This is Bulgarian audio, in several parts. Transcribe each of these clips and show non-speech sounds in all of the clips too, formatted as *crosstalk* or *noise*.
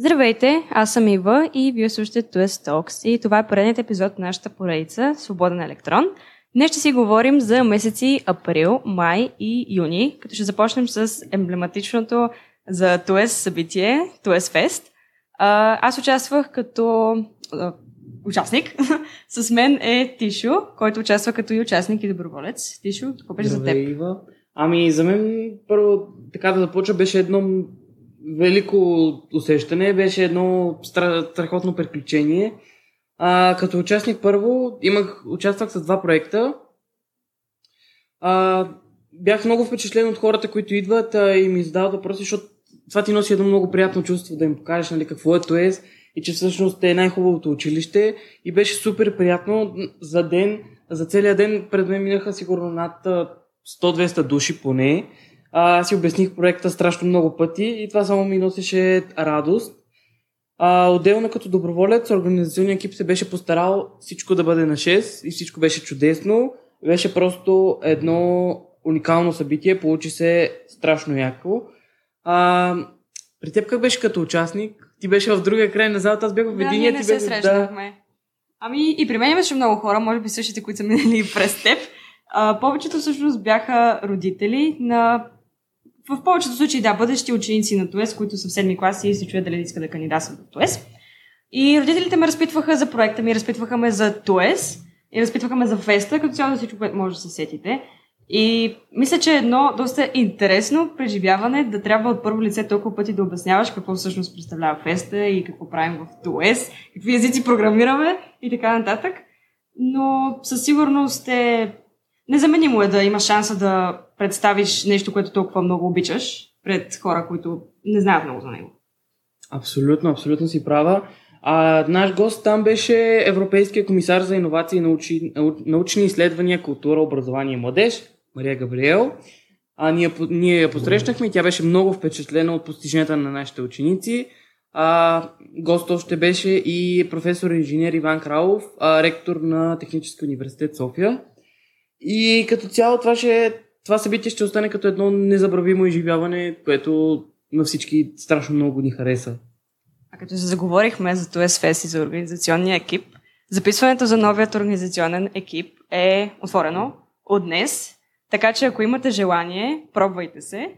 Здравейте, аз съм Ива и вие слушате TUS Talks и това е поредният епизод на нашата поредица Свободен електрон. Днес ще си говорим за месеци април, май и юни, като ще започнем с емблематичното за TUS събитие, TUS Fest. Аз участвах като участник. *laughs* С мен е Тишо, който участва като и участник и доброволец. Тишо, какво беше за теб? Ива. Ами, за мен първо, така да започва, беше едно велико усещане, беше едно страхотно приключение. А, като участник първо, имах, участвах с два проекта. А, бях много впечатлен от хората, които идват а, и ми задават въпроси, защото това ти носи едно много приятно чувство да им покажеш нали, какво е ТОЕС и че всъщност е най-хубавото училище и беше супер приятно за ден, за целия ден пред мен минаха сигурно над 100-200 души поне. А, си обясних проекта страшно много пъти и това само ми носеше радост. А, отделно като доброволец, организационният екип се беше постарал всичко да бъде на 6 и всичко беше чудесно. Беше просто едно уникално събитие, получи се страшно яко. А, при теб как беше като участник? Ти беше в другия край на залата, аз бях в единия. Да, не се срещнахме. Да. Ами и при мен имаше много хора, може би същите, които са минали през теб. А, повечето всъщност бяха родители на в повечето случаи, да, бъдещи ученици на ТОЕС, които са в седми класи и се чуят дали искат да кандидатстват в ТОЕС. И родителите ме разпитваха за проекта ми, разпитваха ме за ТОЕС и разпитваха ме за феста, като цяло за всичко, което може да се сетите. И мисля, че е едно доста интересно преживяване да трябва от първо лице толкова пъти да обясняваш какво всъщност представлява феста и какво правим в ТОЕС, какви езици програмираме и така нататък. Но със сигурност е незаменимо е да имаш шанса да представиш нещо, което толкова много обичаш пред хора, които не знаят много за него. Абсолютно, абсолютно си права. А, наш гост там беше Европейския комисар за иновации, научи, научни изследвания, култура, образование и младеж, Мария Габриел. А, ние, ние я посрещнахме и тя беше много впечатлена от постиженията на нашите ученици. А, гост още беше и професор инженер Иван Кралов, а, ректор на Технически университет София. И като цяло това, ще, това събитие ще остане като едно незабравимо изживяване, което на всички страшно много ни хареса. А като се заговорихме за Fest и за организационния екип, записването за новият организационен екип е отворено от днес, така че ако имате желание, пробвайте се.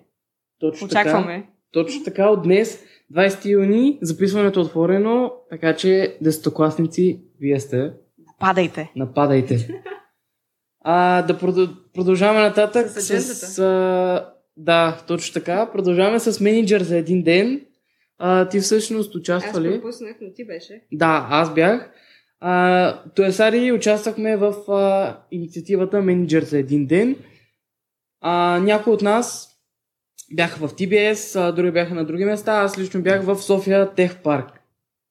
Точно Очакваме. Така, точно така, от днес, 20 юни, записването е отворено, така че десетокласници, вие сте. Нападайте. Нападайте. А, да продължаваме нататък с... с а, да, точно така. Продължаваме с менеджер за един ден. А, ти всъщност участва ли? Аз пропуснах, но ти беше. Да, аз бях. А, Тоесари участвахме в а, инициативата Менеджер за един ден. А, някои от нас бяха в TBS, а, други бяха на други места. Аз лично бях в София Тех Парк.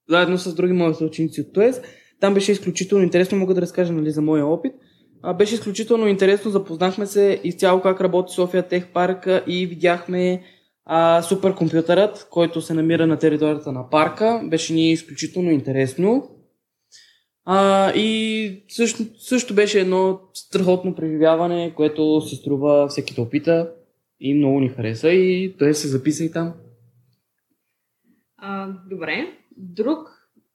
Заедно с други мои съученици от ТОЕС. Там беше изключително интересно, мога да разкажа нали, за моя опит. А, беше изключително интересно, запознахме се изцяло как работи София Тех Парк и видяхме а, суперкомпютърът, който се намира на територията на парка. Беше ни изключително интересно. А, и също, също беше едно страхотно преживяване, което се струва всеки да опита и много ни хареса и той се записа и там. А, добре. Друг,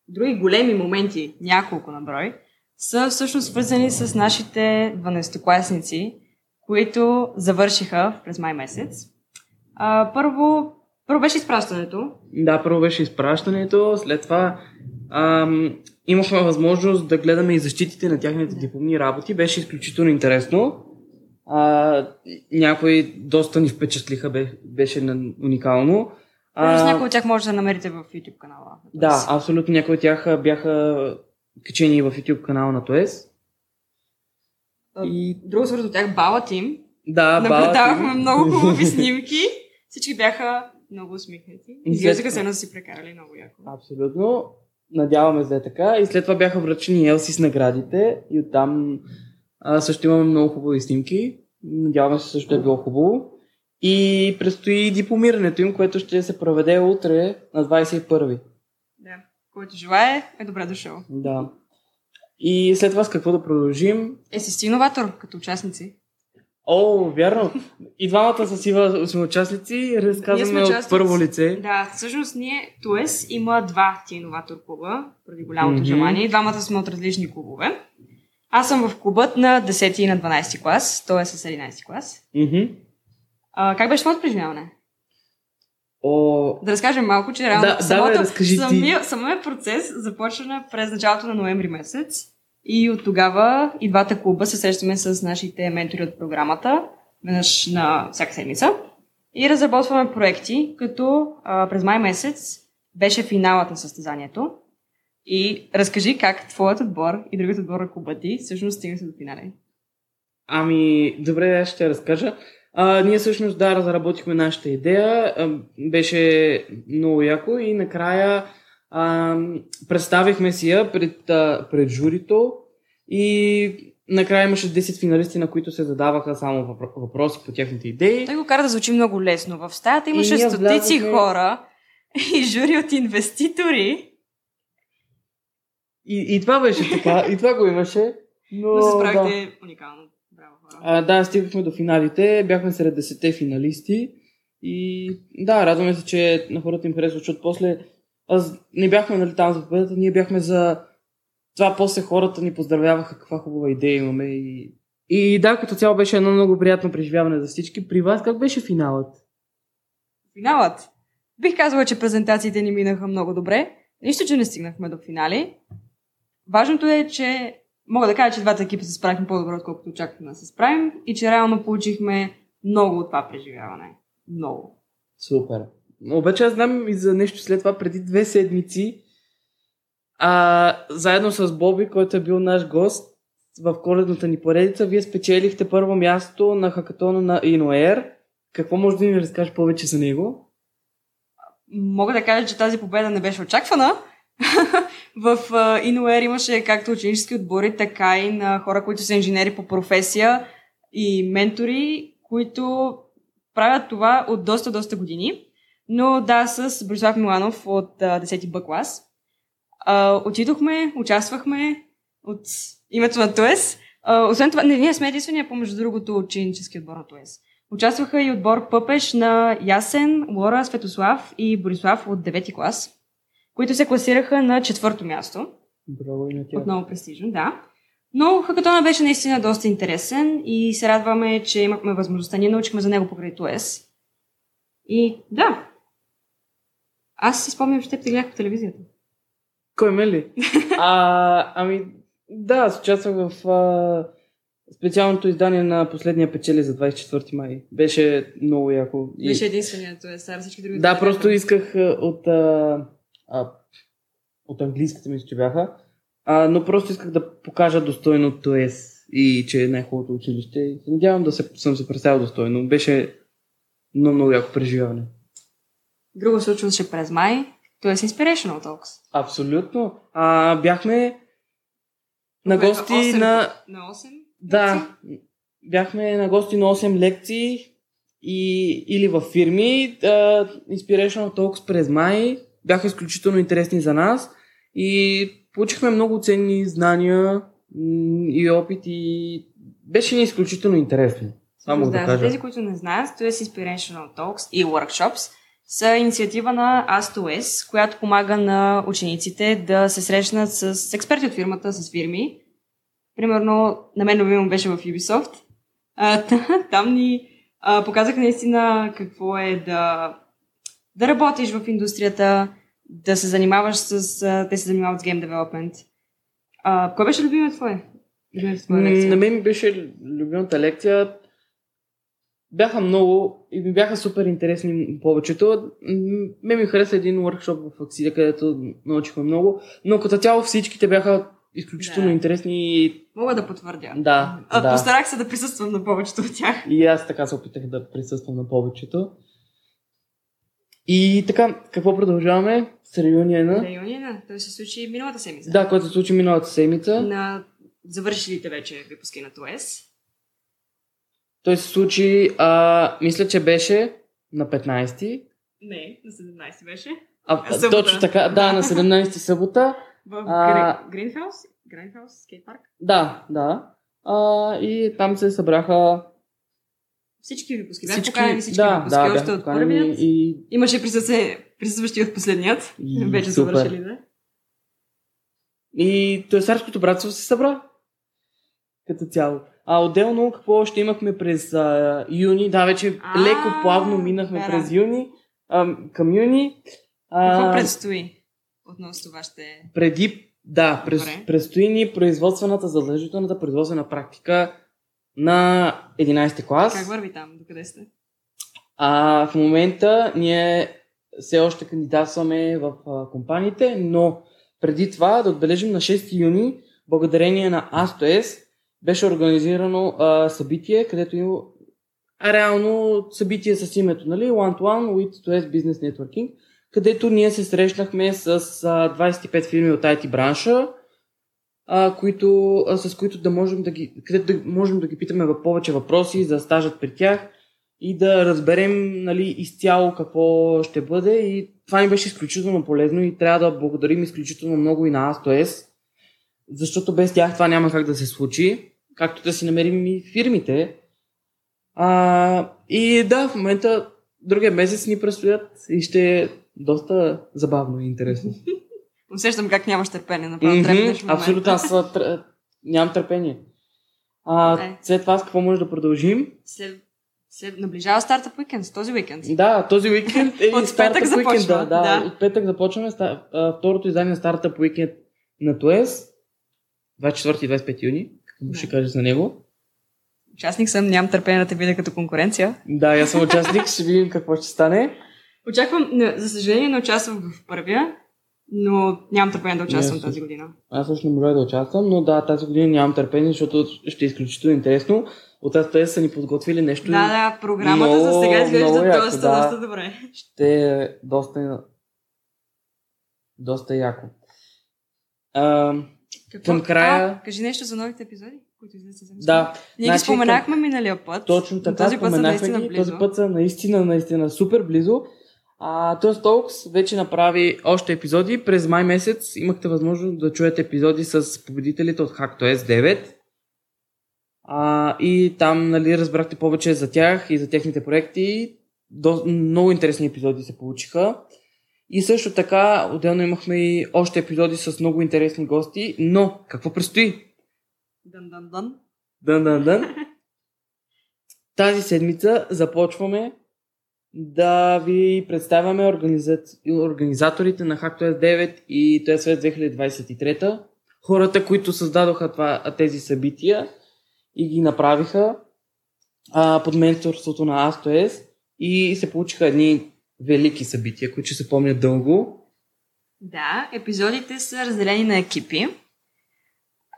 други големи моменти, няколко на брой, са всъщност свързани с нашите 12-класници, които завършиха през май месец. А, първо, първо беше изпращането. Да, първо беше изпращането, след това ам, имахме възможност да гледаме и защитите на тяхните дипломни работи. Беше изключително интересно. А, някои доста ни впечатлиха, беше уникално. А, някои от тях може да намерите в YouTube канала. Да, абсолютно. Някои от тях бяха качени в YouTube канала на ТОЕС. И... Друго свързано тях, Бала Тим. Да, Наблюдавахме много хубави *laughs* снимки. Всички бяха много усмихнати. Изглеждаха се да си прекарали много яко. Абсолютно. Надяваме се да е така. И след това бяха връчени Елси с наградите. И оттам а, също имаме много хубави снимки. Надяваме се също е било хубаво. И предстои дипломирането им, което ще се проведе утре на 21 който желая, е добре дошъл. Да. И след това с какво да продължим? Е, си иноватор като участници. О, вярно. И двамата са сива сме участници. Разказваме от първо лице. Да, всъщност ние, ТУЕС има два ти иноватор клуба, преди голямото Мгм. желание. И двамата сме от различни клубове. Аз съм в клубът на 10 и на 12 клас, т.е. с 11 клас. Мгм. А, как беше твоето преживяване? О, Да разкажем малко, че реално Да, самото, разкажи ти. самия, самия процес започна през началото на ноември месец и от тогава и двата клуба се срещаме с нашите ментори от програмата, веднъж на всяка седмица и разработваме проекти, като а, през май месец беше финалът на състезанието и разкажи как твоят отбор и другият отбор на клуба ти всъщност стигнаха до финале. Ами, добре, аз ще разкажа. А, ние всъщност да, разработихме нашата идея. А, беше много яко и накрая а, представихме си я пред, а, пред журито и накрая имаше 10 финалисти, на които се задаваха само въпро- въпроси по техните идеи. Той го кара да звучи много лесно. В стаята имаше стотици влязохме- хора и жури от инвеститори. И, и това беше така, и това го имаше. Но, да. уникално. А, да, стигнахме до финалите, бяхме сред 10 финалисти и да, радваме се, че на хората им харесва, защото после аз не бяхме нали, там за победата, ние бяхме за това, после хората ни поздравяваха каква хубава идея имаме и, и да, като цяло беше едно много приятно преживяване за всички. При вас как беше финалът? Финалът. Бих казала, че презентациите ни минаха много добре. Нищо, че не стигнахме до финали. Важното е, че мога да кажа, че двата екипа се справихме по-добре, отколкото очаквахме да се справим и че реално получихме много от това преживяване. Много. Супер. Обаче аз знам и за нещо след това, преди две седмици, а, заедно с Боби, който е бил наш гост в коледната ни поредица, вие спечелихте първо място на хакатона на InnoAir. Какво може да ни разкажеш повече за него? Мога да кажа, че тази победа не беше очаквана. *laughs* в InnoAir имаше както ученически отбори, така и на хора, които са инженери по професия и ментори, които правят това от доста, доста години. Но да, с Борислав Миланов от uh, 10 Б клас. Отидохме, участвахме от името на ТОЕС. Освен това, не, ние сме единствения, помежду другото, ученически отбор на ТОЕС. Участваха и отбор Пъпеш на Ясен, Лора, Светослав и Борислав от 9 клас, които се класираха на четвърто място. Браво и на тях. Отново престижно, да. Но хакатона беше наистина доста интересен и се радваме, че имахме възможността. Ние научихме за него покрай ТОЕС. И да. Аз си спомням, че те те гледах по телевизията. Кой ме ли? *laughs* а, ами, да, аз участвах в а, специалното издание на последния печели за 24 май. Беше много яко. И- Беше единственият а всички други. Да, просто исках от, а, а, от английската мисля, че бяха, а, но просто исках да покажа достойно ТОЕС и че е най-хубавото училище. Надявам да се, съм се представил достойно. Беше много, много яко преживяване. Друго случваше през май. ТОЕС Inspirational Talks. Абсолютно. А, бяхме на гости осем- на... На 8? Да, бяхме на гости на 8 лекции и, или във фирми. Uh, Inspirational Talks през май бяха изключително интересни за нас и получихме много ценни знания и опит и беше ни изключително интересно. Само да, да, кажа. за тези, които не знаят, т.е. Inspirational Talks и Workshops са инициатива на AS2S, която помага на учениците да се срещнат с експерти от фирмата, с фирми. Примерно, на мен любимо беше в Ubisoft. А, та- *laughs* там ни а, показаха наистина какво е да, да работиш в индустрията, да се занимаваш с... А, те се занимават с Game Development. А, кой беше любимият твой? Любимата твоя М, лекция? На мен ми беше любимата лекция. Бяха много и ми бяха супер интересни повечето. М, Мен ми хареса един workshop в Аксида, където научихме много, но като цяло всичките бяха изключително Да. интересни Мога да потвърдя. да, А, да. Постарах се да присъствам на повечето от тях. И аз така се опитах да присъствам на повечето. И така, какво продължаваме с реюниена? Реюнина, той се случи миналата седмица. Да, който се случи миналата седмица. На завършилите вече випуски на ТОЕС. Той се случи, а, мисля, че беше на 15. Не, на 17 беше. А, Събота. точно така, да, на 17 събота. В А- Гринхаус? Гринхаус, скейт парк. Да, да. А, и там се събраха всички выпуски. Бях поканени всички да, выпуски, да, още от първият. И, Имаше присъстващи от последният. И Вече супер. завършили, да. и Тоесарското братство се събра. Като цяло. А отделно какво ще имахме през а, юни? Да, вече А, леко плавно минахме да, през юни. А, към юни. Какво А, предстои? Относно това ще... преди, да, през, предстои ни производствената, задължителната производствена практика на 11 клас. Как върви там? Докъде сте? А в момента ние все още кандидатстваме в а, компаниите, но преди това да отбележим на 6 юни, благодарение на ASTOS, беше организирано а, събитие, където има а, реално събитие с името, нали? One to One with STOS Business Networking, където ние се срещнахме с а, 25 фирми от IT бранша, а, които, а, с които да можем да ги, където да можем да ги питаме повече въпроси за стажът при тях и да разберем нали, изцяло какво ще бъде. И това ни беше изключително полезно и трябва да благодарим изключително много и на ASTOS, защото без тях това няма как да се случи, както да си намерим и фирмите. А, и да, в момента другия месец ни предстоят и ще е доста забавно и интересно. Усещам как нямаш търпение. Направо Мгм, трепнеш. Абсолютно, аз тр... нямам търпение. А, Е. след това с какво може да продължим? След, след наближава стартъп уикенд, този уикенд. Да, този уикенд *laughs* е От петък започва, Да, да, да. от петък започваме ста- а, второто издание на стартъп уикенд на ТОЕС. 24 и 25 юни. Какво Да. ще кажеш за него? Участник съм, нямам търпение да те видя като конкуренция. Да, аз съм участник, ще видим какво ще стане. Очаквам, не, за съжаление не участвам в първия, но нямам търпение да участвам Не, тази година. Аз също не можа да участвам, но да, тази година нямам търпение, защото ще е изключително интересно. От АСТС са ни подготвили нещо Да, да, програмата много, за сега изглежда доста, да. доста добре. ще е доста, доста яко. А, Какво? Към края- А, кажи нещо за новите епизоди, които излизат скоро. да, Ние Значи, ги споменахме миналия път. точно но така, този път са споменахме ги. близо. Този път са наистина, наистина супер близо. А, Тоест Talks вече направи още епизоди. През май месец имахте възможност да чуете епизоди с победителите от HackTOS 9. А, и там нали, разбрахте повече за тях и за техните проекти. До, много интересни епизоди се получиха. И също така, отделно имахме и още епизоди с много интересни гости. Но, какво предстои? Дън, дън, дън. Дън, дън, дън. Тази седмица започваме да ви представяме организа... организаторите на HackTOS 9 и TOS 2023. Хората, които създадоха това, тези събития и ги направиха а, под менторството на ASTOS и се получиха едни велики събития, които ще се помнят дълго. Да, епизодите са разделени на екипи.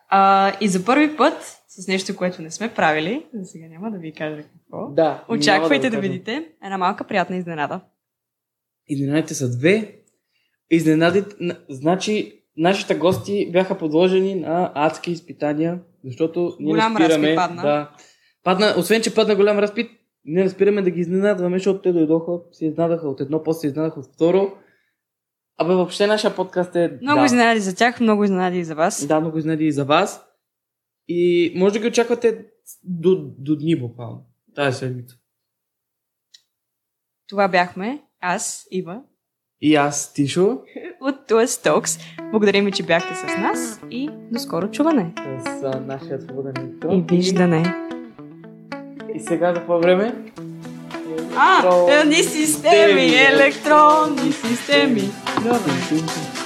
А, и за първи път, с нещо, което не сме правили, за сега няма да ви кажа какво, Да. очаквайте да, кажа. видите една малка приятна изненада. Изненадите са две. Изненадите, значи, нашите гости бяха подложени на адски изпитания, защото ние Голям не спираме. падна. Да. Падна, освен, че падна голям разпит, ние не спираме да ги изненадваме, защото те дойдоха, се изнадаха от едно, после се изнадаха от второ. Абе, въобще нашия подкаст е... Много да, изненади за тях, много изненади и за вас. Да, много изненади и за вас. И може да ги очаквате до, до дни буквално. Тази седмица. Това бяхме аз, Ива, И аз, Тишо, от Toast Talks. Благодарим ви, че бяхте с нас и до скоро чуване. с нашия свободен електрон. И виждане. И сега за какво време? А, ни системи, електронни системи. Добре. Много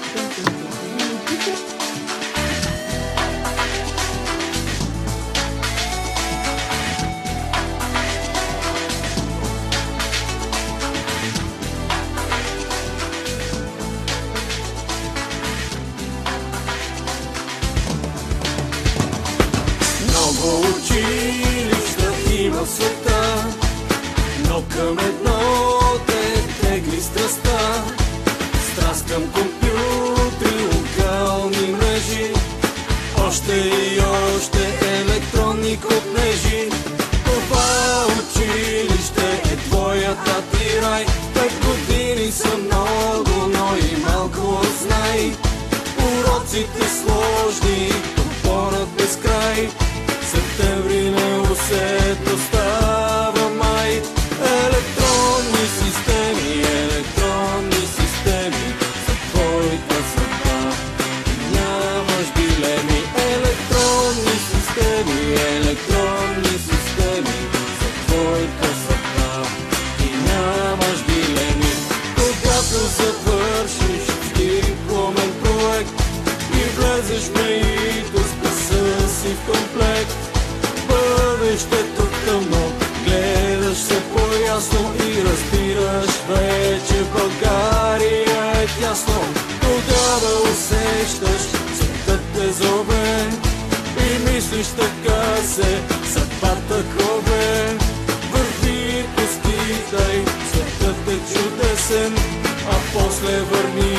и красота Ти нямаш дилеми Когато завършиш ти пламен проект И влезеш в неито с песа си в комплект. Бъдещето тъмно Гледаш се по-ясно и разбираш вече България е тясно. Тогава усещаш, светът те зове И мислиш така се поститай, светът е чудесен А после върни се